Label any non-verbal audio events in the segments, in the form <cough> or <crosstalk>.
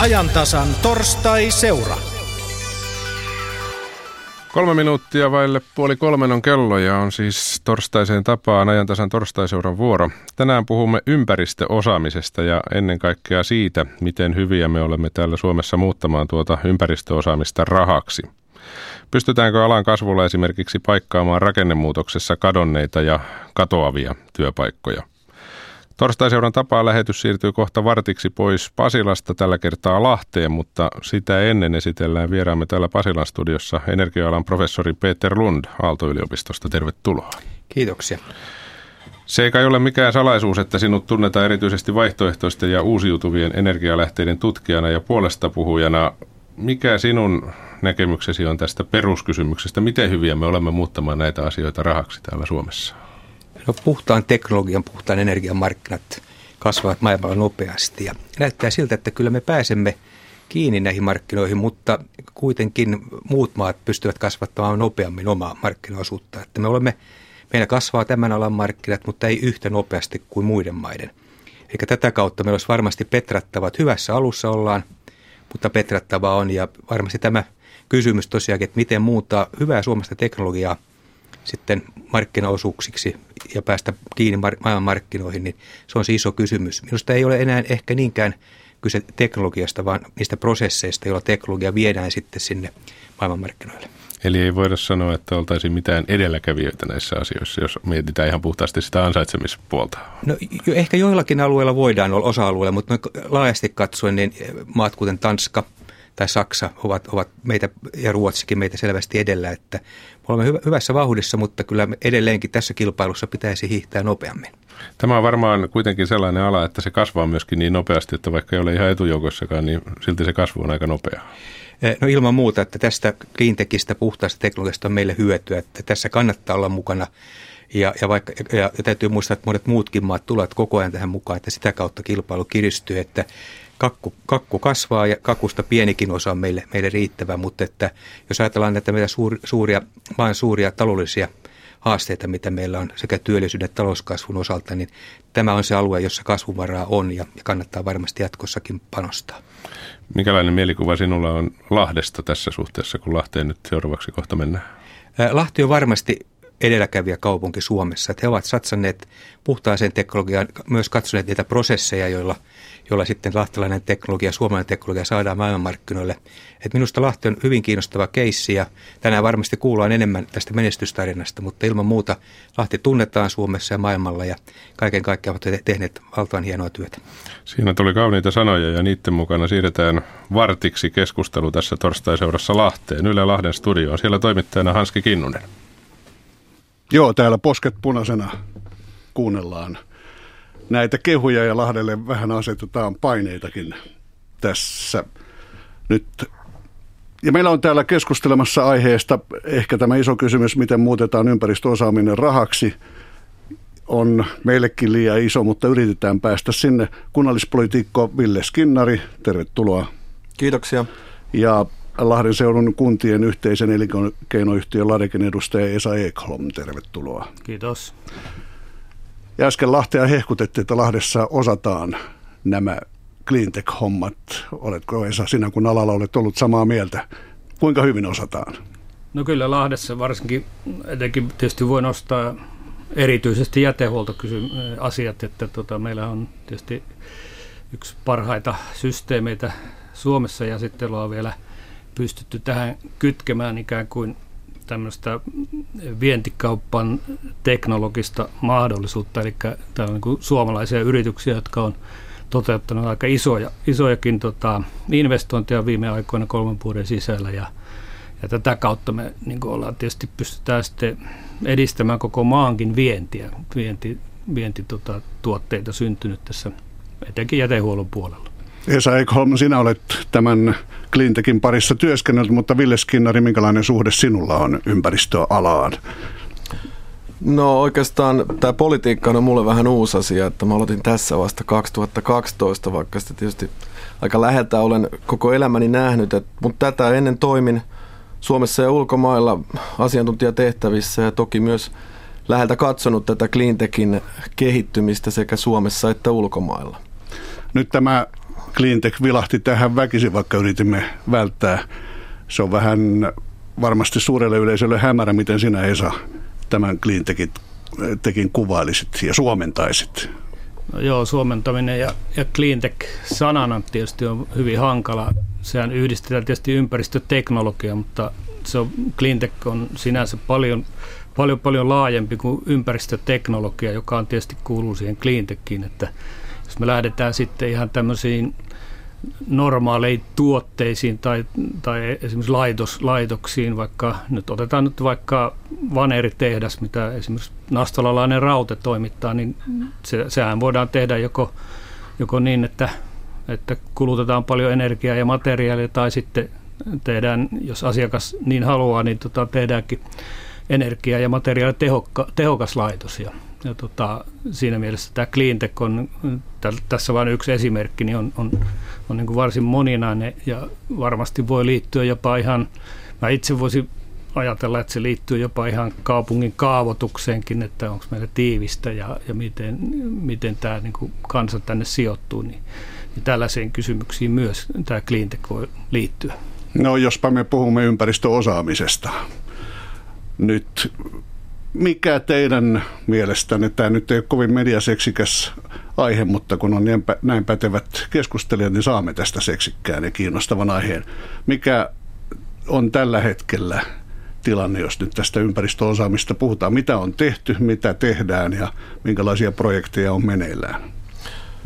ajantasan torstai-seura. Kolme minuuttia vaille puoli kolmen on kello ja on siis torstaiseen tapaan ajantasan torstaiseuran vuoro. Tänään puhumme ympäristöosaamisesta ja ennen kaikkea siitä, miten hyviä me olemme täällä Suomessa muuttamaan tuota ympäristöosaamista rahaksi. Pystytäänkö alan kasvulla esimerkiksi paikkaamaan rakennemuutoksessa kadonneita ja katoavia työpaikkoja? Torstaiseuran tapaa lähetys siirtyy kohta vartiksi pois Pasilasta tällä kertaa Lahteen, mutta sitä ennen esitellään vieraamme täällä Pasilan studiossa energia-alan professori Peter Lund Aalto-yliopistosta. Tervetuloa. Kiitoksia. Se ei kai ole mikään salaisuus, että sinut tunnetaan erityisesti vaihtoehtoisten ja uusiutuvien energialähteiden tutkijana ja puolesta puhujana. Mikä sinun näkemyksesi on tästä peruskysymyksestä? Miten hyviä me olemme muuttamaan näitä asioita rahaksi täällä Suomessa? No, puhtaan teknologian, puhtaan energian markkinat kasvavat maailmalla nopeasti ja näyttää siltä, että kyllä me pääsemme kiinni näihin markkinoihin, mutta kuitenkin muut maat pystyvät kasvattamaan nopeammin omaa markkinaosuutta. Että me olemme, meillä kasvaa tämän alan markkinat, mutta ei yhtä nopeasti kuin muiden maiden. Eikä tätä kautta meillä olisi varmasti petrattavat. Hyvässä alussa ollaan, mutta petrattavaa on ja varmasti tämä kysymys tosiaankin, että miten muuttaa hyvää suomasta teknologiaa – sitten markkinaosuuksiksi ja päästä kiinni maailman markkinoihin, niin se on se iso kysymys. Minusta ei ole enää ehkä niinkään kyse teknologiasta, vaan niistä prosesseista, joilla teknologia viedään sitten sinne maailmanmarkkinoille. Eli ei voida sanoa, että oltaisiin mitään edelläkävijöitä näissä asioissa, jos mietitään ihan puhtaasti sitä ansaitsemispuolta. No jo, ehkä joillakin alueilla voidaan olla osa-alueilla, mutta laajasti katsoen niin maat kuten Tanska – tai Saksa ovat, ovat meitä ja Ruotsikin meitä selvästi edellä, että me olemme hyvä, hyvässä vauhdissa, mutta kyllä edelleenkin tässä kilpailussa pitäisi hiihtää nopeammin. Tämä on varmaan kuitenkin sellainen ala, että se kasvaa myöskin niin nopeasti, että vaikka ei ole ihan etujoukossakaan, niin silti se kasvu on aika nopea. Eh, no ilman muuta, että tästä cleantechistä, puhtaasta teknologiasta on meille hyötyä, että tässä kannattaa olla mukana. Ja, ja, vaikka, ja, ja täytyy muistaa, että monet muutkin maat tulevat koko ajan tähän mukaan, että sitä kautta kilpailu kiristyy, että kakku, kakku kasvaa ja kakusta pienikin osa on meille, meille riittävä, mutta että jos ajatellaan näitä meidän suur, suuria, maan suuria taloudellisia haasteita, mitä meillä on sekä työllisyyden että talouskasvun osalta, niin tämä on se alue, jossa kasvuvaraa on ja, ja kannattaa varmasti jatkossakin panostaa. Minkälainen mielikuva sinulla on Lahdesta tässä suhteessa, kun Lahteen nyt seuraavaksi kohta mennään? Lahti on varmasti edelläkävijä kaupunki Suomessa. Että he ovat satsanneet puhtaaseen teknologiaan, myös katsoneet niitä prosesseja, joilla – jolla sitten lahtelainen teknologia, suomalainen teknologia saadaan maailmanmarkkinoille. Et minusta Lahti on hyvin kiinnostava keissi ja tänään varmasti kuullaan enemmän tästä menestystarinasta, mutta ilman muuta Lahti tunnetaan Suomessa ja maailmalla ja kaiken kaikkiaan ovat tehneet valtavan hienoa työtä. Siinä tuli kauniita sanoja ja niiden mukana siirretään vartiksi keskustelu tässä torstaiseurassa Lahteen, Yle Lahden studioon. Siellä toimittajana Hanski Kinnunen. Joo, täällä posket punaisena kuunnellaan näitä kehuja ja Lahdelle vähän asetetaan paineitakin tässä nyt. Ja meillä on täällä keskustelemassa aiheesta ehkä tämä iso kysymys, miten muutetaan ympäristöosaaminen rahaksi on meillekin liian iso, mutta yritetään päästä sinne. Kunnallispolitiikko Ville Skinnari, tervetuloa. Kiitoksia. Ja Lahden seudun kuntien yhteisen elinkeinoyhtiön Ladeken edustaja Esa Ekholm, tervetuloa. Kiitos. Ja äsken Lahtea hehkutettiin, että Lahdessa osataan nämä cleantech-hommat. Oletko Esa sinä, kun alalla olet ollut samaa mieltä? Kuinka hyvin osataan? No kyllä Lahdessa varsinkin, etenkin tietysti voi nostaa erityisesti jätehuoltoasiat, että tota, meillä on tietysti yksi parhaita systeemeitä Suomessa ja sitten ollaan vielä pystytty tähän kytkemään ikään kuin tämmöistä vientikaupan teknologista mahdollisuutta, eli täällä on niin suomalaisia yrityksiä, jotka on toteuttanut aika isoja, isojakin tota, investointeja viime aikoina kolmen vuoden sisällä ja, ja tätä kautta me niin ollaan tietysti pystytään sitten edistämään koko maankin vientiä, vienti, tota, syntynyt tässä etenkin jätehuollon puolella. Esa Ekholm, sinä olet tämän Cleantechin parissa työskennellyt, mutta Ville Skinnari, minkälainen suhde sinulla on ympäristöalaan? No oikeastaan tämä politiikka on mulle vähän uusi asia, että mä aloitin tässä vasta 2012, vaikka sitä tietysti aika läheltä olen koko elämäni nähnyt, että, mutta tätä ennen toimin Suomessa ja ulkomailla asiantuntijatehtävissä ja toki myös läheltä katsonut tätä cleantechin kehittymistä sekä Suomessa että ulkomailla. Nyt tämä cleantech vilahti tähän väkisin, vaikka yritimme välttää. Se on vähän varmasti suurelle yleisölle hämärä, miten sinä Esa tämän cleantechin tekin kuvailisit ja suomentaisit. No joo, suomentaminen ja, ja cleantech sanana tietysti on hyvin hankala. Sehän yhdistetään tietysti ympäristöteknologia, mutta se on, cleantech on sinänsä paljon, paljon, paljon laajempi kuin ympäristöteknologia, joka on tietysti kuuluu siihen cleantechiin, että me lähdetään sitten ihan tämmöisiin normaaleihin tuotteisiin tai, tai esimerkiksi laitos, laitoksiin, vaikka nyt otetaan nyt vaikka vaneritehdas, mitä esimerkiksi nastolalainen raute toimittaa, niin se, sehän voidaan tehdä joko, joko niin, että, että kulutetaan paljon energiaa ja materiaalia tai sitten tehdään, jos asiakas niin haluaa, niin tota, tehdäänkin energia- ja materiaali tehokka, tehokas laitos. Ja, ja tota, siinä mielessä tämä cleantech on, tässä vain yksi esimerkki, niin on, on, on niin kuin varsin moninainen ja varmasti voi liittyä jopa ihan, mä itse voisin ajatella, että se liittyy jopa ihan kaupungin kaavoitukseenkin, että onko meillä tiivistä ja, ja miten, miten tämä niin kuin kansa tänne sijoittuu, niin, niin tällaisiin kysymyksiin myös tämä cleantech voi liittyä. No jospa me puhumme ympäristöosaamisesta. Nyt mikä teidän mielestänne, tämä nyt ei ole kovin mediaseksikäs aihe, mutta kun on näin pätevät keskustelijat, niin saamme tästä seksikkään ja kiinnostavan aiheen. Mikä on tällä hetkellä tilanne, jos nyt tästä ympäristöosaamista puhutaan? Mitä on tehty, mitä tehdään ja minkälaisia projekteja on meneillään?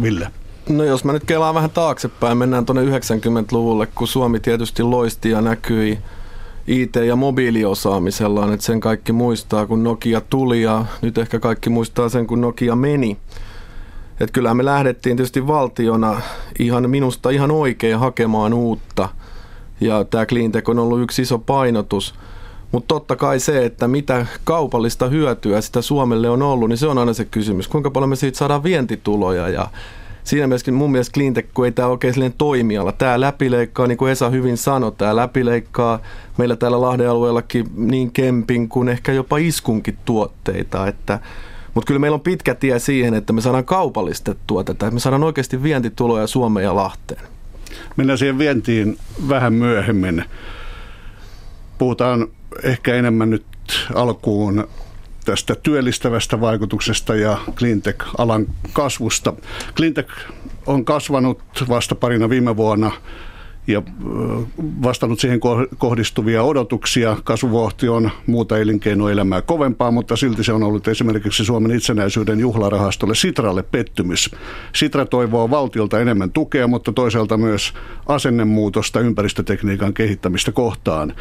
Ville? No jos mä nyt kelaan vähän taaksepäin, mennään tuonne 90-luvulle, kun Suomi tietysti loisti ja näkyi IT- ja mobiiliosaamisellaan, että sen kaikki muistaa, kun Nokia tuli ja nyt ehkä kaikki muistaa sen, kun Nokia meni. Et kyllähän me lähdettiin tietysti valtiona ihan minusta ihan oikein hakemaan uutta ja tämä cleantech on ollut yksi iso painotus. Mutta totta kai se, että mitä kaupallista hyötyä sitä Suomelle on ollut, niin se on aina se kysymys. Kuinka paljon me siitä saadaan vientituloja ja siinä mielessä mun mielestä cleantech, kun ei tämä oikein sellainen toimiala. Tämä läpileikkaa, niin kuin Esa hyvin sanoi, tämä läpileikkaa meillä täällä Lahden alueellakin niin kempin kuin ehkä jopa iskunkin tuotteita, että mutta kyllä meillä on pitkä tie siihen, että me saadaan kaupallistettua tätä, että me saadaan oikeasti vientituloja Suomeen ja Lahteen. Mennään siihen vientiin vähän myöhemmin. Puhutaan ehkä enemmän nyt alkuun tästä työllistävästä vaikutuksesta ja cleantech-alan kasvusta. Cleantech on kasvanut vasta parina viime vuonna ja vastannut siihen kohdistuvia odotuksia. Kasvuvohti on muuta elinkeinoelämää kovempaa, mutta silti se on ollut esimerkiksi Suomen itsenäisyyden juhlarahastolle Sitralle pettymys. Sitra toivoo valtiolta enemmän tukea, mutta toisaalta myös asennemuutosta ympäristötekniikan kehittämistä kohtaan.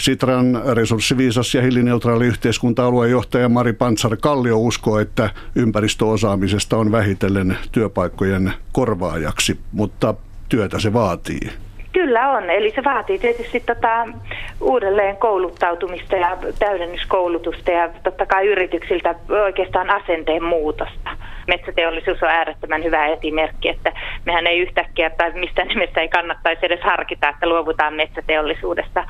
Sitran resurssiviisas ja hiilineutraali yhteiskunta-alueen johtaja Mari Pantsar Kallio uskoo, että ympäristöosaamisesta on vähitellen työpaikkojen korvaajaksi, mutta työtä se vaatii. Kyllä on, eli se vaatii tietysti tota, uudelleen kouluttautumista ja täydennyskoulutusta ja totta kai yrityksiltä oikeastaan asenteen muutosta. Metsäteollisuus on äärettömän hyvä esimerkki, että mehän ei yhtäkkiä tai mistä nimessä ei kannattaisi edes harkita, että luovutaan metsäteollisuudesta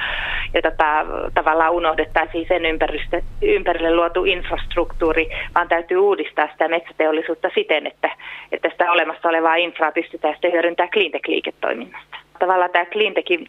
ja tota, tavallaan unohdettaisiin sen ympäristö, ympärille luotu infrastruktuuri, vaan täytyy uudistaa sitä metsäteollisuutta siten, että, että sitä olemassa olevaa infraa pystytään sitten hyödyntämään cleantech-liiketoiminnasta tavallaan tämä cleantechin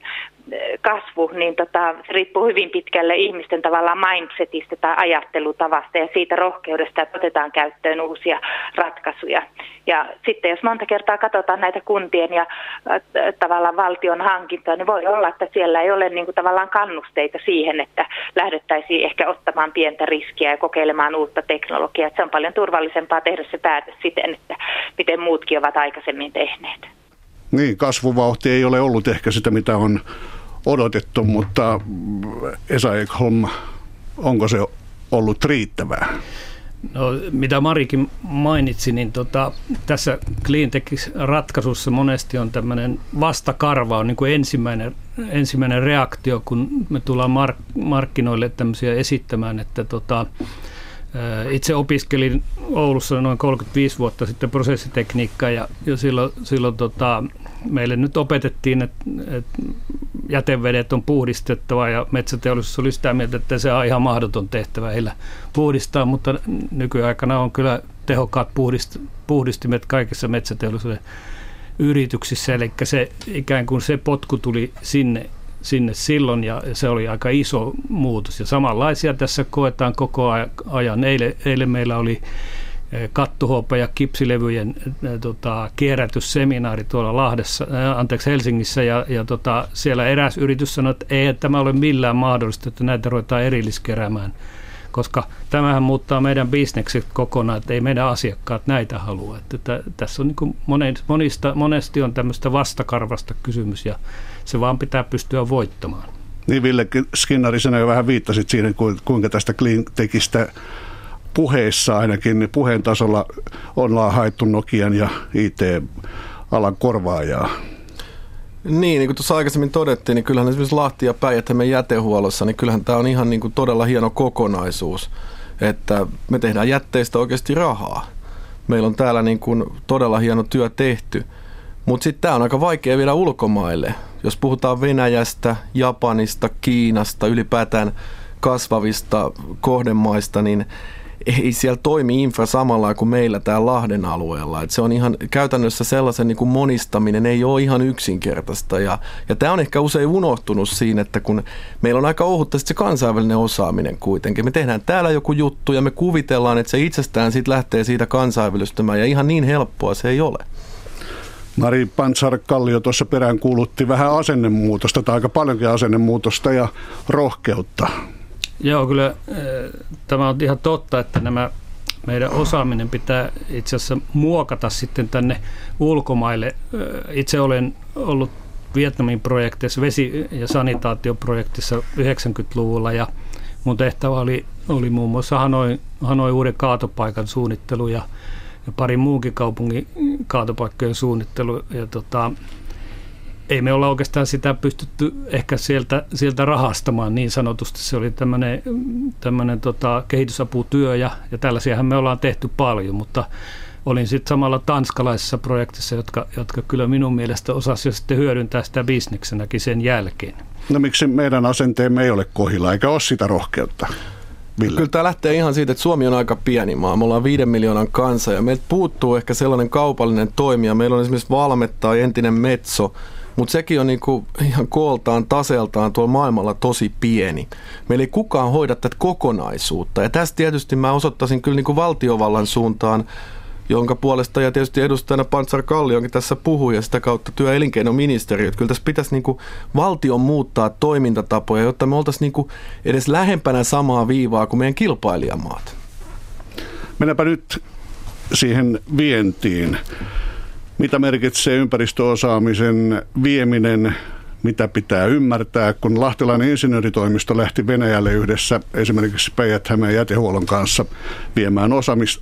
eh, kasvu, niin tota, se riippuu hyvin pitkälle ihmisten tavallaan mindsetistä tai ajattelutavasta ja siitä rohkeudesta, että otetaan käyttöön uusia ratkaisuja. Ja sitten jos monta kertaa katsotaan näitä kuntien ja äh, tavallaan valtion hankintoja, niin voi olla, että siellä ei ole niin kuin, tavallaan kannusteita siihen, että lähdettäisiin ehkä ottamaan pientä riskiä ja kokeilemaan uutta teknologiaa. Että se on paljon turvallisempaa tehdä se päätös siten, että miten muutkin ovat aikaisemmin tehneet. Niin, kasvuvauhti ei ole ollut ehkä sitä, mitä on odotettu, mutta Esa Ekholm, onko se ollut riittävää? No, mitä Marikin mainitsi, niin tota, tässä cleantech-ratkaisussa monesti on tämmöinen vastakarva, on niin kuin ensimmäinen, ensimmäinen reaktio, kun me tullaan mark- markkinoille tämmöisiä esittämään, että tota, itse opiskelin Oulussa noin 35 vuotta sitten prosessitekniikkaa ja jo silloin, silloin tota, meille nyt opetettiin, että, että jätevedet on puhdistettava ja metsäteollisuus oli sitä mieltä, että se on ihan mahdoton tehtävä heillä puhdistaa, mutta nykyaikana on kyllä tehokkaat puhdist, puhdistimet kaikissa metsäteollisuuden yrityksissä, eli se ikään kuin se potku tuli sinne, sinne silloin ja se oli aika iso muutos. Ja samanlaisia tässä koetaan koko ajan. Eilen, eilen meillä oli kattuhope- ja kipsilevyjen tota, kierrätysseminaari tuolla Lahdessa, ää, anteeksi Helsingissä ja, ja tota, siellä eräs yritys sanoi, että ei tämä ole millään mahdollista, että näitä ruvetaan erilliskeräämään, koska tämähän muuttaa meidän bisnekset kokonaan, että ei meidän asiakkaat näitä halua. Että, että tässä on niin monista, monesti on tämmöistä vastakarvasta kysymys ja se vaan pitää pystyä voittamaan. Niin Ville Skinnari, sinä jo vähän viittasit siihen, kuinka tästä cleantechistä puheissa ainakin niin puheen tasolla ollaan haettu Nokian ja IT-alan korvaajaa. Niin, niin kuin tuossa aikaisemmin todettiin, niin kyllähän esimerkiksi Lahti ja päijät jätehuollossa, niin kyllähän tämä on ihan niin kuin todella hieno kokonaisuus, että me tehdään jätteistä oikeasti rahaa. Meillä on täällä niin kuin todella hieno työ tehty, mutta sitten tämä on aika vaikea viedä ulkomaille. Jos puhutaan Venäjästä, Japanista, Kiinasta, ylipäätään kasvavista kohdemaista, niin ei siellä toimi infra samalla kuin meillä täällä Lahden alueella. Et se on ihan käytännössä sellaisen niin kuin monistaminen ei ole ihan yksinkertaista. Ja, ja tämä on ehkä usein unohtunut siinä, että kun meillä on aika ohutta se kansainvälinen osaaminen kuitenkin. Me tehdään täällä joku juttu ja me kuvitellaan, että se itsestään siitä lähtee siitä kansainvälistymään ja ihan niin helppoa se ei ole. Mari Pansar-Kallio tuossa perään kuulutti vähän asennemuutosta tai aika paljonkin asennemuutosta ja rohkeutta. Joo, kyllä äh, tämä on ihan totta, että nämä meidän osaaminen pitää itse asiassa muokata sitten tänne ulkomaille. Äh, itse olen ollut Vietnamin projekteissa, vesi- ja sanitaatioprojektissa 90-luvulla ja mun tehtävä oli, oli muun muassa Hanoi, Hanoi uuden kaatopaikan suunnittelu ja, ja pari muunkin kaupungin kaatopaikkojen suunnittelu. Ja tota, ei me olla oikeastaan sitä pystytty ehkä sieltä, sieltä rahastamaan niin sanotusti. Se oli tämmöinen, tota, kehitysaputyö ja, ja tällaisiahan me ollaan tehty paljon, mutta olin sitten samalla tanskalaisessa projektissa, jotka, jotka kyllä minun mielestä osasivat sitten hyödyntää sitä bisneksenäkin sen jälkeen. No miksi meidän asenteemme ei ole kohilla, eikä ole sitä rohkeutta? Ville. Kyllä tämä lähtee ihan siitä, että Suomi on aika pieni maa. Me ollaan viiden miljoonan kansa ja meiltä puuttuu ehkä sellainen kaupallinen toimija. Meillä on esimerkiksi Valme tai entinen Metso, mutta sekin on niinku ihan kooltaan, taseltaan tuolla maailmalla tosi pieni. Meillä ei kukaan hoida tätä kokonaisuutta. Ja tästä tietysti mä osoittaisin kyllä niinku valtiovallan suuntaan, jonka puolesta ja tietysti edustajana Pantsar Kallionkin tässä puhui ja sitä kautta työ- ja elinkeinoministeri. Että kyllä tässä pitäisi niinku valtion muuttaa toimintatapoja, jotta me oltaisiin niinku edes lähempänä samaa viivaa kuin meidän kilpailijamaat. Mennäänpä nyt siihen vientiin. Mitä merkitsee ympäristöosaamisen vieminen mitä pitää ymmärtää, kun Lahtilainen insinööritoimisto lähti Venäjälle yhdessä esimerkiksi päijät jätehuollon kanssa viemään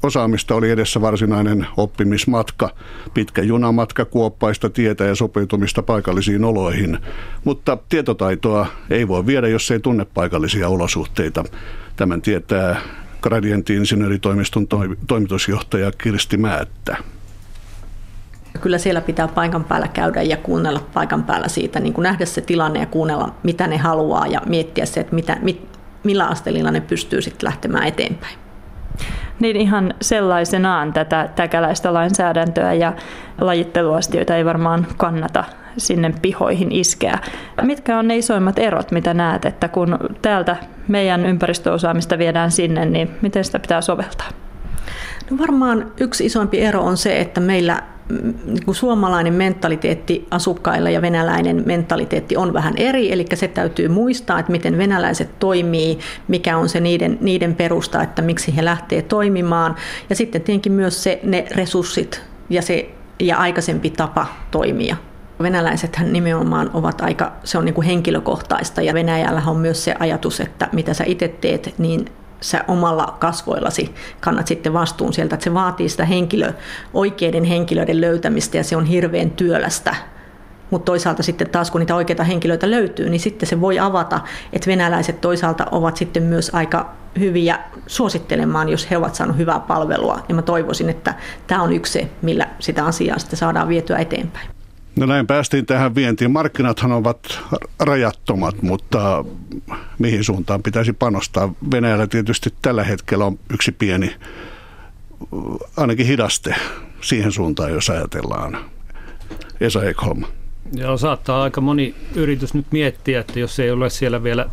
osaamista, oli edessä varsinainen oppimismatka, pitkä junamatka, kuoppaista tietä ja sopeutumista paikallisiin oloihin. Mutta tietotaitoa ei voi viedä, jos ei tunne paikallisia olosuhteita. Tämän tietää Gradientti-insinööritoimiston toimitusjohtaja Kirsti Määttä kyllä siellä pitää paikan päällä käydä ja kuunnella paikan päällä siitä, niin kuin nähdä se tilanne ja kuunnella, mitä ne haluaa ja miettiä se, että mitä, mit, millä asteella ne pystyy sitten lähtemään eteenpäin. Niin ihan sellaisenaan tätä täkäläistä lainsäädäntöä ja lajitteluastioita ei varmaan kannata sinne pihoihin iskeä. Mitkä on ne isoimmat erot, mitä näet, että kun täältä meidän ympäristöosaamista viedään sinne, niin miten sitä pitää soveltaa? No varmaan yksi isompi ero on se, että meillä niin suomalainen mentaliteetti asukkailla ja venäläinen mentaliteetti on vähän eri, eli se täytyy muistaa, että miten venäläiset toimii, mikä on se niiden, niiden perusta, että miksi he lähtee toimimaan. Ja sitten tietenkin myös se, ne resurssit ja, se, ja aikaisempi tapa toimia. Venäläiset nimenomaan ovat aika, se on niin kuin henkilökohtaista ja Venäjällä on myös se ajatus, että mitä sä itse teet, niin sä omalla kasvoillasi kannat sitten vastuun sieltä, että se vaatii sitä henkilö, oikeiden henkilöiden löytämistä ja se on hirveän työlästä. Mutta toisaalta sitten taas kun niitä oikeita henkilöitä löytyy, niin sitten se voi avata, että venäläiset toisaalta ovat sitten myös aika hyviä suosittelemaan, jos he ovat saaneet hyvää palvelua. Ja mä toivoisin, että tämä on yksi se, millä sitä asiaa sitten saadaan vietyä eteenpäin. No näin päästiin tähän vientiin. Markkinathan ovat rajattomat, mutta mihin suuntaan pitäisi panostaa? Venäjällä tietysti tällä hetkellä on yksi pieni, ainakin hidaste siihen suuntaan, jos ajatellaan. Esa Ekholm. Joo, saattaa aika moni yritys nyt miettiä, että jos ei ole siellä vielä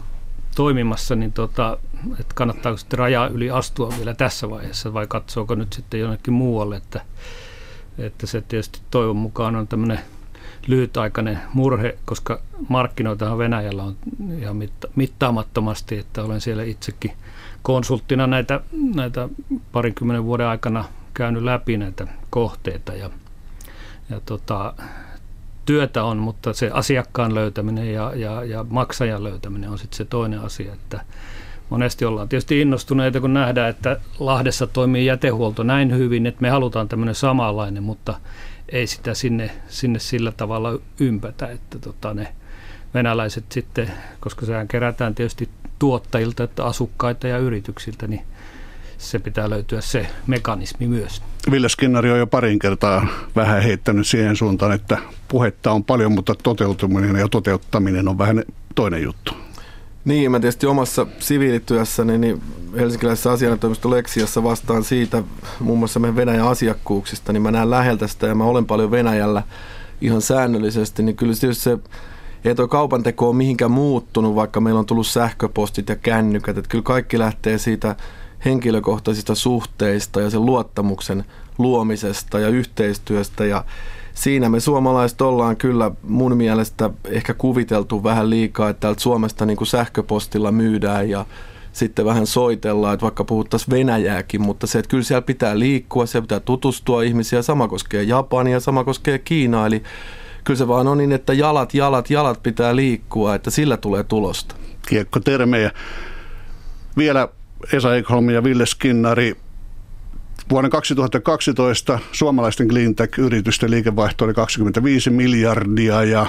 toimimassa, niin tota, että kannattaako sitten rajaa yli astua vielä tässä vaiheessa vai katsoako nyt sitten jonnekin muualle, että, että se tietysti toivon mukaan on tämmöinen lyhytaikainen murhe, koska markkinoitahan Venäjällä on ihan mitta- mittaamattomasti, että olen siellä itsekin konsulttina näitä, näitä parinkymmenen vuoden aikana käynyt läpi näitä kohteita ja, ja tota, työtä on, mutta se asiakkaan löytäminen ja, ja, ja maksajan löytäminen on sitten se toinen asia, että monesti ollaan tietysti innostuneita, kun nähdään, että Lahdessa toimii jätehuolto näin hyvin, että me halutaan tämmöinen samanlainen, mutta ei sitä sinne, sinne sillä tavalla ympätä, että tota ne venäläiset sitten, koska sehän kerätään tietysti tuottajilta, että asukkaita ja yrityksiltä, niin se pitää löytyä se mekanismi myös. Ville Skinnari on jo parin kertaa vähän heittänyt siihen suuntaan, että puhetta on paljon, mutta toteutuminen ja toteuttaminen on vähän toinen juttu. Niin, mä tietysti omassa siviilityössäni niin helsinkiläisessä asianajotoimisto Leksiassa vastaan siitä muun muassa meidän Venäjän asiakkuuksista, niin mä näen läheltä sitä ja mä olen paljon Venäjällä ihan säännöllisesti, niin kyllä tietysti se ei tuo kaupan teko ole mihinkään muuttunut, vaikka meillä on tullut sähköpostit ja kännykät, että kyllä kaikki lähtee siitä henkilökohtaisista suhteista ja sen luottamuksen luomisesta ja yhteistyöstä ja siinä me suomalaiset ollaan kyllä mun mielestä ehkä kuviteltu vähän liikaa, että täältä Suomesta niin kuin sähköpostilla myydään ja sitten vähän soitellaan, että vaikka puhuttaisiin Venäjääkin, mutta se, että kyllä siellä pitää liikkua, siellä pitää tutustua ihmisiä, sama koskee Japania, sama koskee Kiinaa, eli kyllä se vaan on niin, että jalat, jalat, jalat pitää liikkua, että sillä tulee tulosta. Kiekko termejä. Vielä Esa Ekholm ja Ville Skinnari. Vuonna 2012 suomalaisten cleantech-yritysten liikevaihto oli 25 miljardia ja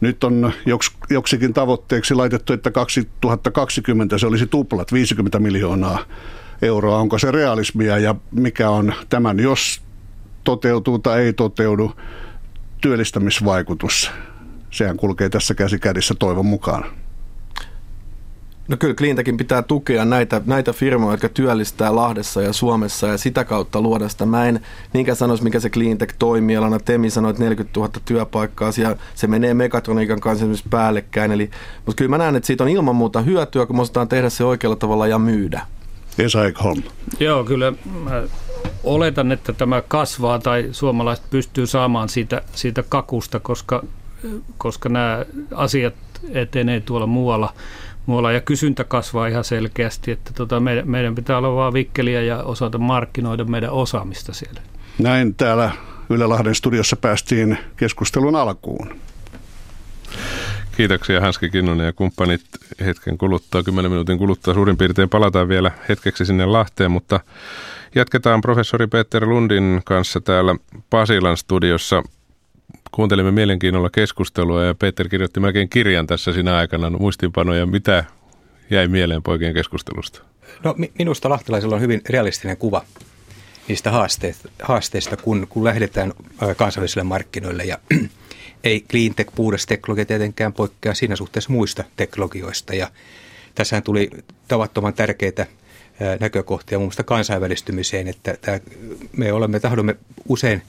nyt on joks, joksikin tavoitteeksi laitettu, että 2020 se olisi tuplat 50 miljoonaa euroa. Onko se realismia ja mikä on tämän, jos toteutuu tai ei toteudu, työllistämisvaikutus? Sehän kulkee tässä käsi kädessä toivon mukaan. No kyllä Cleantechin pitää tukea näitä, näitä firmoja, jotka työllistää Lahdessa ja Suomessa ja sitä kautta luoda sitä. Mä en niinkään sanoisi, mikä se Cleantech toimialana. Temi sanoi, että 40 000 työpaikkaa, ja se menee mekatroniikan kanssa esimerkiksi päällekkäin. Eli, mutta kyllä mä näen, että siitä on ilman muuta hyötyä, kun me osataan tehdä se oikealla tavalla ja myydä. Esa Ekholm. Joo, kyllä mä oletan, että tämä kasvaa tai suomalaiset pystyy saamaan siitä, siitä kakusta, koska, koska nämä asiat etenee tuolla muualla muualla ja kysyntä kasvaa ihan selkeästi, että tota, meidän, meidän pitää olla vaan vikkeliä ja osata markkinoida meidän osaamista siellä. Näin täällä Yle Lahden studiossa päästiin keskustelun alkuun. Kiitoksia Hanski Kinnunen ja kumppanit hetken kuluttua, 10 minuutin kuluttua suurin piirtein palataan vielä hetkeksi sinne Lahteen, mutta jatketaan professori Peter Lundin kanssa täällä Pasilan studiossa kuuntelimme mielenkiinnolla keskustelua ja Peter kirjoitti melkein kirjan tässä siinä aikana muistiinpanoja. Mitä jäi mieleen poikien keskustelusta? No minusta lahtelaisella on hyvin realistinen kuva niistä haasteista, haasteista kun, kun lähdetään kansainvälisille markkinoille. Ja <clears throat> ei cleantech, puhdas teknologia tietenkään poikkea siinä suhteessa muista teknologioista. Ja tässähän tuli tavattoman tärkeitä näkökohtia muun muassa kansainvälistymiseen, että tämä, me olemme tahdomme usein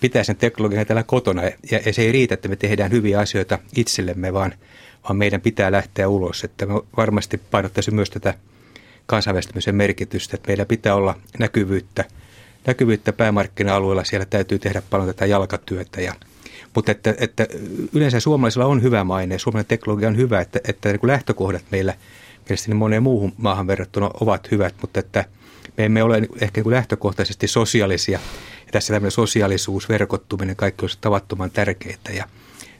pitää sen teknologian täällä kotona. Ja, ja se ei riitä, että me tehdään hyviä asioita itsellemme, vaan, vaan meidän pitää lähteä ulos. Että me varmasti painottaisin myös tätä kansainvälistymisen merkitystä, että meillä pitää olla näkyvyyttä, näkyvyyttä päämarkkina-alueella. Siellä täytyy tehdä paljon tätä jalkatyötä ja mutta että, että yleensä suomalaisilla on hyvä maine, suomalainen teknologia on hyvä, että, että niin lähtökohdat meillä mielestäni moneen muuhun maahan verrattuna ovat hyvät, mutta että me emme ole ehkä niin lähtökohtaisesti sosiaalisia ja tässä tämmöinen sosiaalisuus, verkottuminen, kaikki olisi tavattoman tärkeää. Ja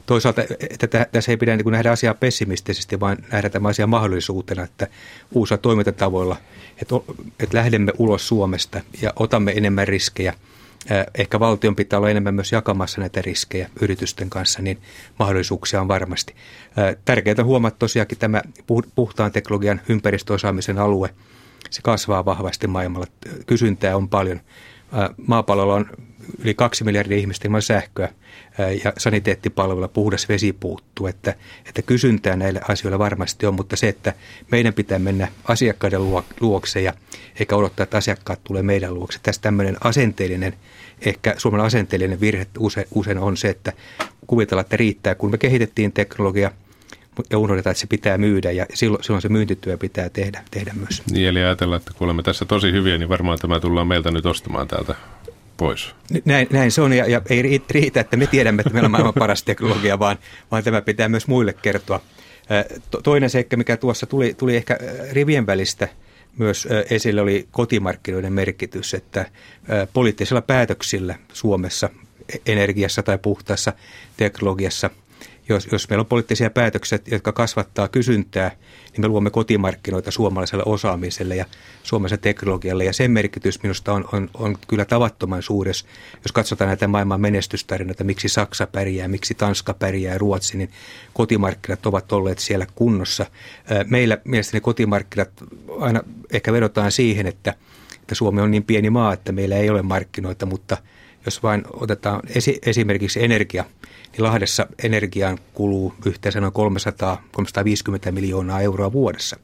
toisaalta, että tässä ei pidä niin nähdä asiaa pessimistisesti, vaan nähdä tämä asia mahdollisuutena, että uusilla toimintatavoilla, että, että lähdemme ulos Suomesta ja otamme enemmän riskejä. Ehkä valtion pitää olla enemmän myös jakamassa näitä riskejä yritysten kanssa, niin mahdollisuuksia on varmasti. Tärkeää huomata tosiaankin tämä puhtaan teknologian ympäristöosaamisen alue. Se kasvaa vahvasti maailmalla. Kysyntää on paljon maapallolla on yli kaksi miljardia ihmistä ilman sähköä ja saniteettipalveluilla puhdas vesi puuttuu, että, että kysyntää näille asioille varmasti on, mutta se, että meidän pitää mennä asiakkaiden luokse ja eikä odottaa, että asiakkaat tulee meidän luokse. Tässä tämmöinen asenteellinen, ehkä Suomen asenteellinen virhe usein, on se, että kuvitellaan, että riittää, kun me kehitettiin teknologia – ja unohdetaan, että se pitää myydä ja silloin, silloin se myyntityö pitää tehdä, tehdä myös. Niin, eli ajatellaan, että kun olemme tässä tosi hyviä, niin varmaan tämä tullaan meiltä nyt ostamaan täältä pois. Näin, näin se on ja, ja ei riitä, että me tiedämme, että meillä on maailman paras teknologia, vaan, vaan tämä pitää myös muille kertoa. Toinen seikka, mikä tuossa tuli, tuli ehkä rivien välistä myös esille, oli kotimarkkinoiden merkitys, että poliittisilla päätöksillä Suomessa e-, energiassa tai puhtaassa teknologiassa – jos, jos meillä on poliittisia päätöksiä, jotka kasvattaa kysyntää, niin me luomme kotimarkkinoita suomalaiselle osaamiselle ja suomalaiselle teknologialle. Ja sen merkitys minusta on, on, on kyllä tavattoman suures. Jos katsotaan näitä maailman menestystarinoita, miksi Saksa pärjää, miksi Tanska pärjää Ruotsi, niin kotimarkkinat ovat olleet siellä kunnossa. Meillä mielestäni kotimarkkinat aina ehkä vedotaan siihen, että, että Suomi on niin pieni maa, että meillä ei ole markkinoita, mutta jos vain otetaan esi- esimerkiksi energia – Lahdessa energiaan kuluu yhteensä noin 300-350 miljoonaa euroa vuodessa.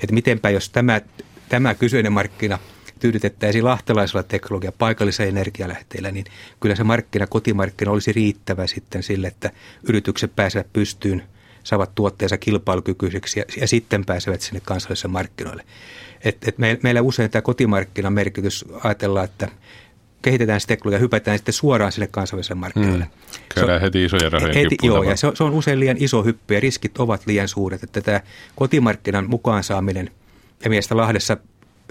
Että mitenpä jos tämä, tämä kyseinen markkina tyydytettäisiin lahtelaisella teknologia paikallisella energialähteillä, niin kyllä se markkina, kotimarkkina olisi riittävä sitten sille, että yritykset pääsevät pystyyn, saavat tuotteensa kilpailukykyisiksi ja, ja sitten pääsevät sinne kansallisille markkinoille. Et, et me, meillä usein tämä kotimarkkinan merkitys ajatellaan, että kehitetään sitä teknologiaa, hypätään sitten suoraan sille kansainväliselle markkinoille. Mm. Käydään heti isoja rahoja heti, Joo, ja se on, se on usein liian iso hyppy ja riskit ovat liian suuret, että tämä kotimarkkinan mukaan saaminen ja mielestä Lahdessa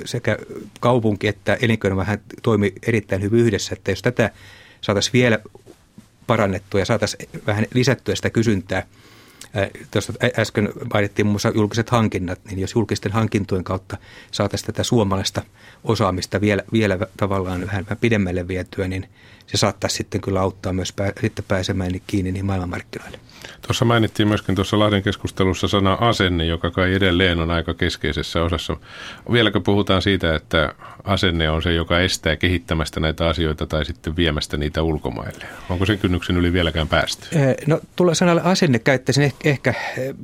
sekä kaupunki että elinkeino vähän toimi erittäin hyvin yhdessä, että jos tätä saataisiin vielä parannettua ja saataisiin vähän lisättyä sitä kysyntää – Tuossa äsken mainittiin muun muassa julkiset hankinnat, niin jos julkisten hankintojen kautta saataisiin tätä suomalaista osaamista vielä, vielä tavallaan vähän pidemmälle vietyä, niin se saattaisi sitten kyllä auttaa myös pää, sitten pääsemään kiinni niin maailmanmarkkinoille. Tuossa mainittiin myöskin tuossa Lahden keskustelussa sana asenne, joka kai edelleen on aika keskeisessä osassa. Vieläkö puhutaan siitä, että asenne on se, joka estää kehittämästä näitä asioita tai sitten viemästä niitä ulkomaille? Onko sen kynnyksen yli vieläkään päästy? No tulla sanalle asenne käyttäisin ehkä, ehkä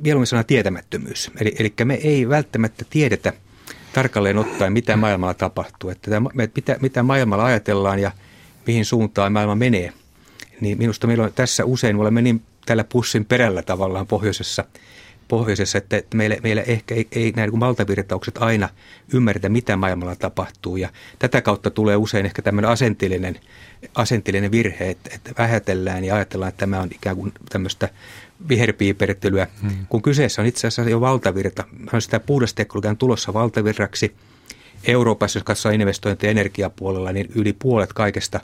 mieluummin sana tietämättömyys. Eli, eli me ei välttämättä tiedetä tarkalleen ottaen, mitä maailmalla tapahtuu. Että mitä, mitä maailmalla ajatellaan ja mihin suuntaan maailma menee. Niin minusta meillä on tässä usein, olemme niin tällä pussin perällä tavallaan pohjoisessa, pohjoisessa että meillä, meillä ehkä ei, ei näin valtavirtaukset aina ymmärretä, mitä maailmalla tapahtuu. Ja tätä kautta tulee usein ehkä tämmöinen asenteellinen, asenteellinen virhe, että, että vähätellään ja ajatellaan, että tämä on ikään kuin tämmöistä viherpiiperittelyä, hmm. kun kyseessä on itse asiassa jo valtavirta. Sitä puhdasteknologian tulossa valtavirraksi. Euroopassa, jos katsotaan investointeja energiapuolella, niin yli puolet kaikesta,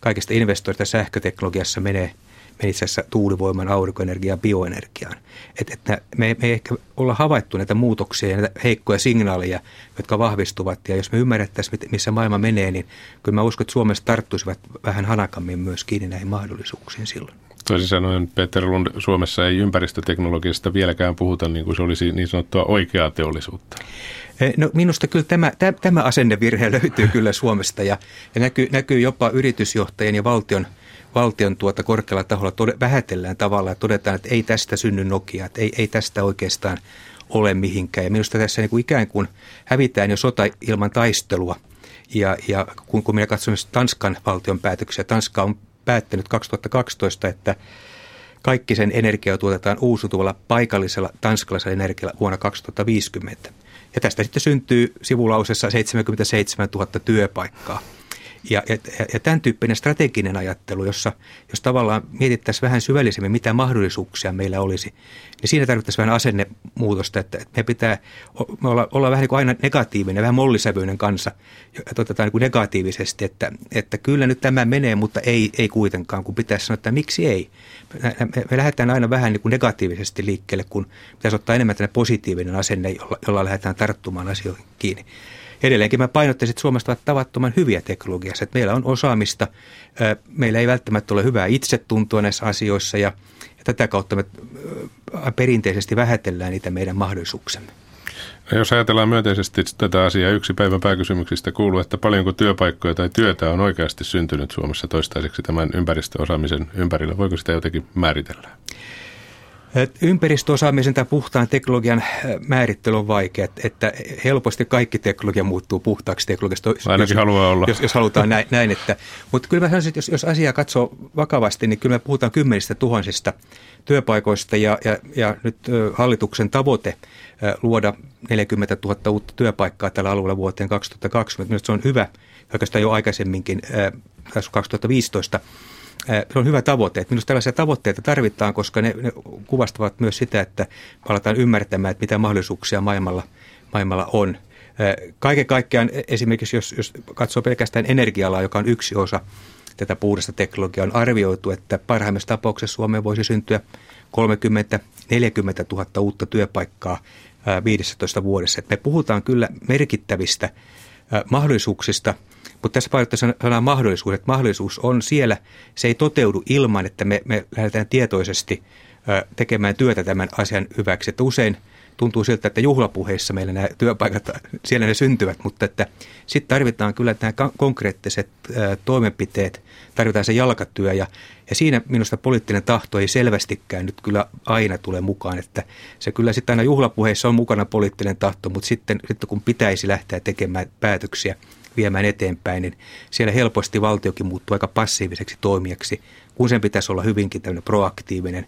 kaikesta investoista sähköteknologiassa menee – itse asiassa tuulivoiman, aurinkoenergiaan, bioenergiaan. Et, et me, me ei ehkä olla havaittu näitä muutoksia ja näitä heikkoja signaaleja, jotka vahvistuvat. Ja jos me ymmärrettäisiin, missä maailma menee, niin kyllä mä uskon, että Suomessa tarttuisivat vähän hanakammin myös kiinni näihin mahdollisuuksiin silloin. Toisin sanoen, Peter Lund, Suomessa ei ympäristöteknologiasta vieläkään puhuta niin kuin se olisi niin sanottua oikeaa teollisuutta. Eh, no minusta kyllä tämä, tämä asennevirhe <laughs> löytyy kyllä Suomesta ja, ja näkyy, näkyy jopa yritysjohtajien ja valtion – valtion tuota korkealla taholla tod- vähätellään tavallaan ja todetaan, että ei tästä synny Nokia, että ei, ei tästä oikeastaan ole mihinkään. Ja minusta tässä niin kuin ikään kuin hävitään jo sota ilman taistelua. Ja, ja kun, kun minä katson Tanskan valtion päätöksiä, Tanska on päättänyt 2012, että kaikki sen energia tuotetaan uusiutuvalla paikallisella tanskalaisella energialla vuonna 2050. Ja tästä sitten syntyy sivulausessa 77 000 työpaikkaa. Ja, ja, ja tämän tyyppinen strateginen ajattelu, jossa jos tavallaan mietittäisiin vähän syvällisemmin, mitä mahdollisuuksia meillä olisi, niin siinä tarvittaisiin vähän asennemuutosta, että me pitää me olla, olla vähän niin kuin aina negatiivinen, vähän mollisävyinen kanssa, että otetaan niin kuin negatiivisesti, että, että kyllä nyt tämä menee, mutta ei, ei kuitenkaan, kun pitäisi sanoa, että miksi ei. Me, me, me lähdetään aina vähän niin kuin negatiivisesti liikkeelle, kun pitäisi ottaa enemmän tämmöinen positiivinen asenne, jolla, jolla lähdetään tarttumaan asioihin kiinni edelleenkin mä painottaisin, että Suomesta ovat tavattoman hyviä teknologiassa. Että meillä on osaamista, meillä ei välttämättä ole hyvää itsetuntoa näissä asioissa ja, ja tätä kautta me perinteisesti vähätellään niitä meidän mahdollisuuksemme. No jos ajatellaan myönteisesti tätä asiaa, yksi päivän pääkysymyksistä kuuluu, että paljonko työpaikkoja tai työtä on oikeasti syntynyt Suomessa toistaiseksi tämän ympäristöosaamisen ympärillä. Voiko sitä jotenkin määritellä? Ympäristöosaamisen tai puhtaan teknologian määrittely on vaikea, että helposti kaikki teknologia muuttuu puhtaaksi teknologiasta. Ainakin jos, haluaa olla. Jos, jos halutaan näin, näin että, mutta kyllä mä sanoisin, että jos, jos asiaa katsoo vakavasti, niin kyllä me puhutaan kymmenistä tuhansista työpaikoista ja, ja, ja nyt hallituksen tavoite luoda 40 000 uutta työpaikkaa tällä alueella vuoteen 2020. Minusta se on hyvä, oikeastaan jo aikaisemminkin, tässä 2015 se on hyvä tavoite. Että minusta tällaisia tavoitteita tarvitaan, koska ne, ne kuvastavat myös sitä, että aletaan ymmärtämään, että mitä mahdollisuuksia maailmalla, maailmalla on. Kaiken kaikkiaan e, esimerkiksi, jos, jos katsoo pelkästään energialaa, joka on yksi osa tätä puhdasta teknologiaa, on arvioitu, että parhaimmassa tapauksessa Suomeen voisi syntyä 30-40 000 uutta työpaikkaa 15 vuodessa. Että me puhutaan kyllä merkittävistä mahdollisuuksista, mutta tässä painottaa sanaa mahdollisuus, että mahdollisuus on siellä, se ei toteudu ilman, että me, me lähdetään tietoisesti tekemään työtä tämän asian hyväksi. Että usein – tuntuu siltä, että juhlapuheissa meillä nämä työpaikat, siellä ne syntyvät, mutta että sitten tarvitaan kyllä nämä konkreettiset toimenpiteet, tarvitaan se jalkatyö ja, ja siinä minusta poliittinen tahto ei selvästikään nyt kyllä aina tule mukaan, että se kyllä sitten aina juhlapuheissa on mukana poliittinen tahto, mutta sitten, sitten kun pitäisi lähteä tekemään päätöksiä, viemään eteenpäin, niin siellä helposti valtiokin muuttuu aika passiiviseksi toimijaksi kun sen pitäisi olla hyvinkin tämmöinen proaktiivinen,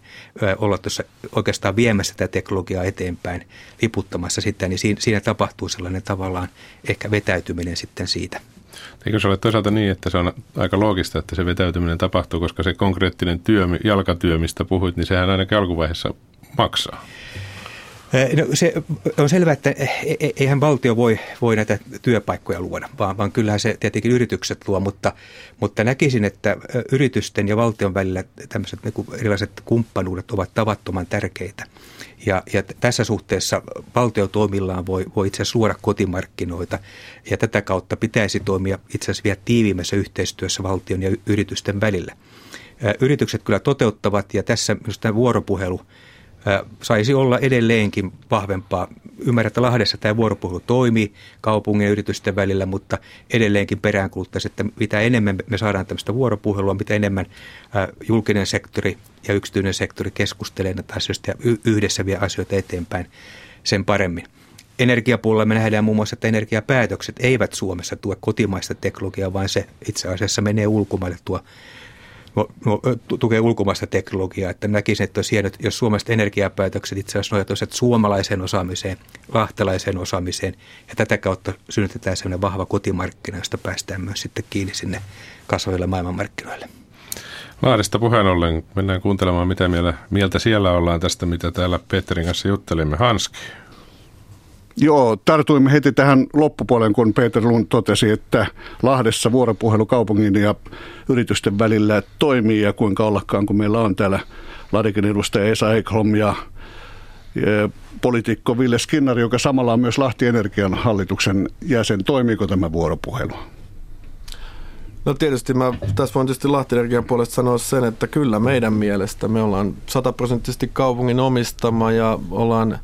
olla tuossa oikeastaan viemässä tätä teknologiaa eteenpäin, liputtamassa sitä, niin siinä, siinä tapahtuu sellainen tavallaan ehkä vetäytyminen sitten siitä. Eikö se ole toisaalta niin, että se on aika loogista, että se vetäytyminen tapahtuu, koska se konkreettinen työ, jalkatyö, mistä puhuit, niin sehän ainakin alkuvaiheessa maksaa. No, se on selvää, että e, e, eihän valtio voi, voi näitä työpaikkoja luoda, vaan, vaan kyllähän se tietenkin yritykset luo, mutta, mutta näkisin, että yritysten ja valtion välillä tämmöiset niin erilaiset kumppanuudet ovat tavattoman tärkeitä. Ja, ja tässä suhteessa valtio toimillaan voi, voi itse asiassa luoda kotimarkkinoita ja tätä kautta pitäisi toimia itse asiassa vielä tiiviimmässä yhteistyössä valtion ja yritysten välillä. Yritykset kyllä toteuttavat ja tässä myös tämä vuoropuhelu – saisi olla edelleenkin vahvempaa. Ymmärrän, että Lahdessa tämä vuoropuhelu toimii kaupungin ja yritysten välillä, mutta edelleenkin peräänkuluttaisi, että mitä enemmän me saadaan tämmöistä vuoropuhelua, mitä enemmän julkinen sektori ja yksityinen sektori keskustelee näitä asioista ja yhdessä vie asioita eteenpäin, sen paremmin. Energiapuolella me nähdään muun muassa, että energiapäätökset eivät Suomessa tue kotimaista teknologiaa, vaan se itse asiassa menee ulkomaille tuo tukee ulkomaista teknologiaa. Että näkisin, että olisi hieno, jos Suomesta energiapäätökset itse asiassa nojautuisivat suomalaiseen osaamiseen, lahtelaiseen osaamiseen ja tätä kautta synnytetään sellainen vahva kotimarkkina, josta päästään myös sitten kiinni sinne kasvaville maailmanmarkkinoille. Lahdesta puheen ollen mennään kuuntelemaan, mitä mieltä siellä ollaan tästä, mitä täällä Petterin kanssa juttelimme. Hanski, Joo, tartuimme heti tähän loppupuoleen, kun Peter Lund totesi, että Lahdessa vuoropuhelu kaupungin ja yritysten välillä toimii ja kuinka ollakaan, kun meillä on täällä Ladikin edustaja Esa Ekholm ja poliitikko Ville Skinnari, joka samalla on myös Lahti Energian hallituksen jäsen. Toimiiko tämä vuoropuhelu? No tietysti mä tässä voin tietysti Lahti Energian puolesta sanoa sen, että kyllä meidän mielestä me ollaan sataprosenttisesti kaupungin omistama ja ollaan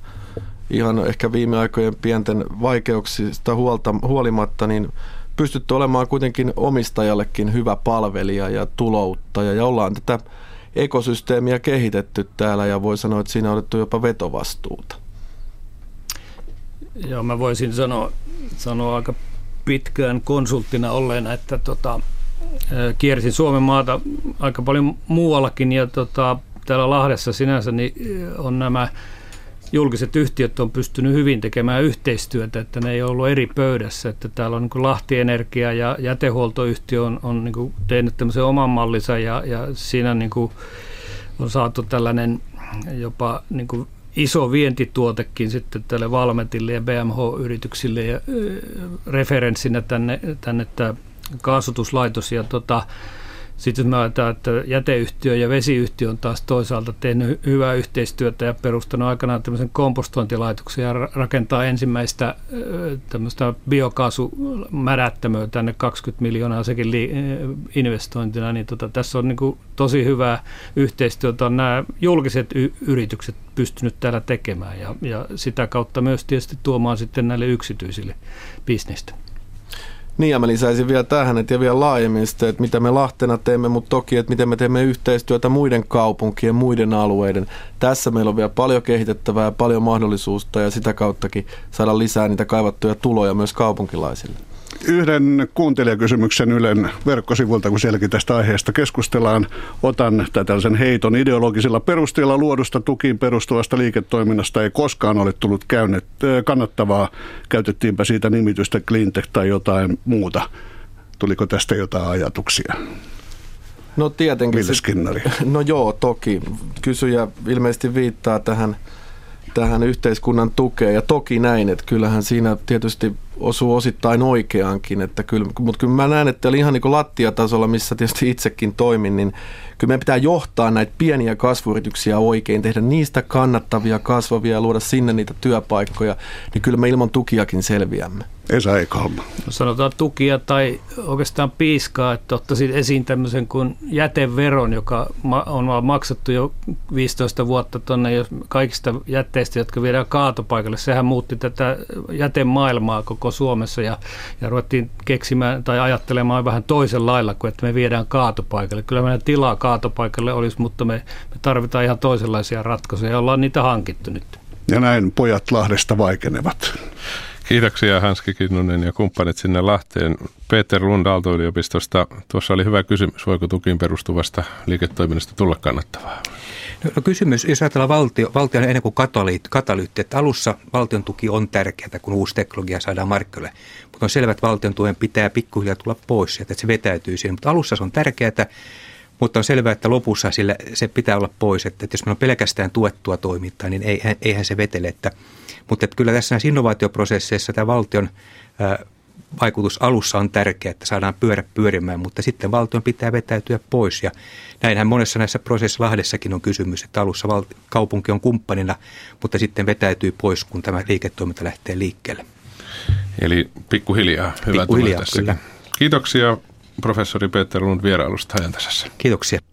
ihan ehkä viime aikojen pienten vaikeuksista huolta, huolimatta, niin pystytty olemaan kuitenkin omistajallekin hyvä palvelija ja tulouttaja ja ollaan tätä ekosysteemiä kehitetty täällä ja voi sanoa, että siinä on otettu jopa vetovastuuta. Joo, mä voisin sanoa, sanoa aika pitkään konsulttina olleena, että tota, kiersin Suomen maata aika paljon muuallakin ja tota, täällä Lahdessa sinänsä niin on nämä julkiset yhtiöt on pystynyt hyvin tekemään yhteistyötä, että ne ei ollut eri pöydässä. Että täällä on niin Lahti Energia ja jätehuoltoyhtiö on, on niin tehnyt tämmöisen oman mallinsa ja, ja siinä niin on saatu tällainen jopa niin iso vientituotekin sitten tälle Valmetille ja BMH-yrityksille ja referenssinä tänne, tänne tämä kaasutuslaitos. Ja tota, Sitten me ajatellaan, että jäteyhtiö ja vesiyhtiö on taas toisaalta tehnyt hyvää yhteistyötä ja perustanut aikanaan tämmöisen kompostointilaitoksen ja rakentaa ensimmäistä tämmöistä biokaasumärättämöä tänne 20 miljoonaa sekin investointina, niin tota, tässä on niin kuin tosi hyvää yhteistyötä on nämä julkiset y- yritykset pystynyt täällä tekemään ja, ja sitä kautta myös tietysti tuomaan sitten näille yksityisille bisnestä. Niin ja mä lisäisin vielä tähän, että ja vielä laajemmin sitä, että mitä me Lahtena teemme, mutta toki, että miten me teemme yhteistyötä muiden kaupunkien, muiden alueiden. Tässä meillä on vielä paljon kehitettävää ja paljon mahdollisuutta ja sitä kauttakin saada lisää niitä kaivattuja tuloja myös kaupunkilaisille yhden kuuntelijakysymyksen Ylen verkkosivulta, kun sielläkin tästä aiheesta keskustellaan. Otan tällaisen heiton ideologisilla perusteella luodusta tukiin perustuvasta liiketoiminnasta ei koskaan ole tullut käynnet, kannattavaa. Käytettiinpä siitä nimitystä cleantech tai jotain muuta. Tuliko tästä jotain ajatuksia? No tietenkin. Ville Skinnari. <laughs> No joo, toki. Kysyjä ilmeisesti viittaa tähän, tähän yhteiskunnan tukeen ja toki näin, että kyllähän siinä tietysti osuu osittain oikeaankin, että kyllä, mutta kyllä mä näen, että ihan niin kuin lattiatasolla, missä tietysti itsekin toimin, niin kyllä meidän pitää johtaa näitä pieniä kasvuyrityksiä oikein, tehdä niistä kannattavia, kasvavia ja luoda sinne niitä työpaikkoja, niin kyllä me ilman tukiakin selviämme. Esa Ekalma. No sanotaan tukia tai oikeastaan piiskaa, että ottaisin esiin tämmöisen kuin jäteveron, joka on maksettu jo 15 vuotta tuonne kaikista jätteistä, jotka viedään kaatopaikalle. Sehän muutti tätä jätemaailmaa koko Suomessa ja, ja ruvettiin keksimään tai ajattelemaan vähän toisen lailla kuin, että me viedään kaatopaikalle. Kyllä meidän tilaa kaatopaikalle olisi, mutta me, me tarvitaan ihan toisenlaisia ratkaisuja ja ollaan niitä hankittu nyt. Ja näin pojat Lahdesta vaikenevat. Kiitoksia Hanski Kinnunen ja kumppanit sinne Lahteen. Peter Lund Aalto-yliopistosta. Tuossa oli hyvä kysymys, voiko tukiin perustuvasta liiketoiminnasta tulla kannattavaa? No, no kysymys, jos ajatellaan valtio, valtio on ennen kuin katalyytti, katalyytti, että alussa valtion tuki on tärkeää, kun uusi teknologia saadaan markkinoille. Mutta on selvä, että valtion tuen pitää pikkuhiljaa tulla pois, että se vetäytyy siihen. Mutta alussa se on tärkeää, mutta on selvää, että lopussa sille, se pitää olla pois. Että, että jos meillä on pelkästään tuettua toimintaa, niin eihän, eihän se vetele. Että, mutta että kyllä tässä näissä innovaatioprosesseissa tämä valtion vaikutus alussa on tärkeä, että saadaan pyörä pyörimään, mutta sitten valtion pitää vetäytyä pois. Ja näinhän monessa näissä prosessissa Lahdessakin on kysymys, että alussa val- kaupunki on kumppanina, mutta sitten vetäytyy pois, kun tämä liiketoiminta lähtee liikkeelle. Eli pikkuhiljaa. Hyvä pikkuhiljaa, kyllä. Kiitoksia professori Peter Lund vierailusta ajantasassa. Kiitoksia.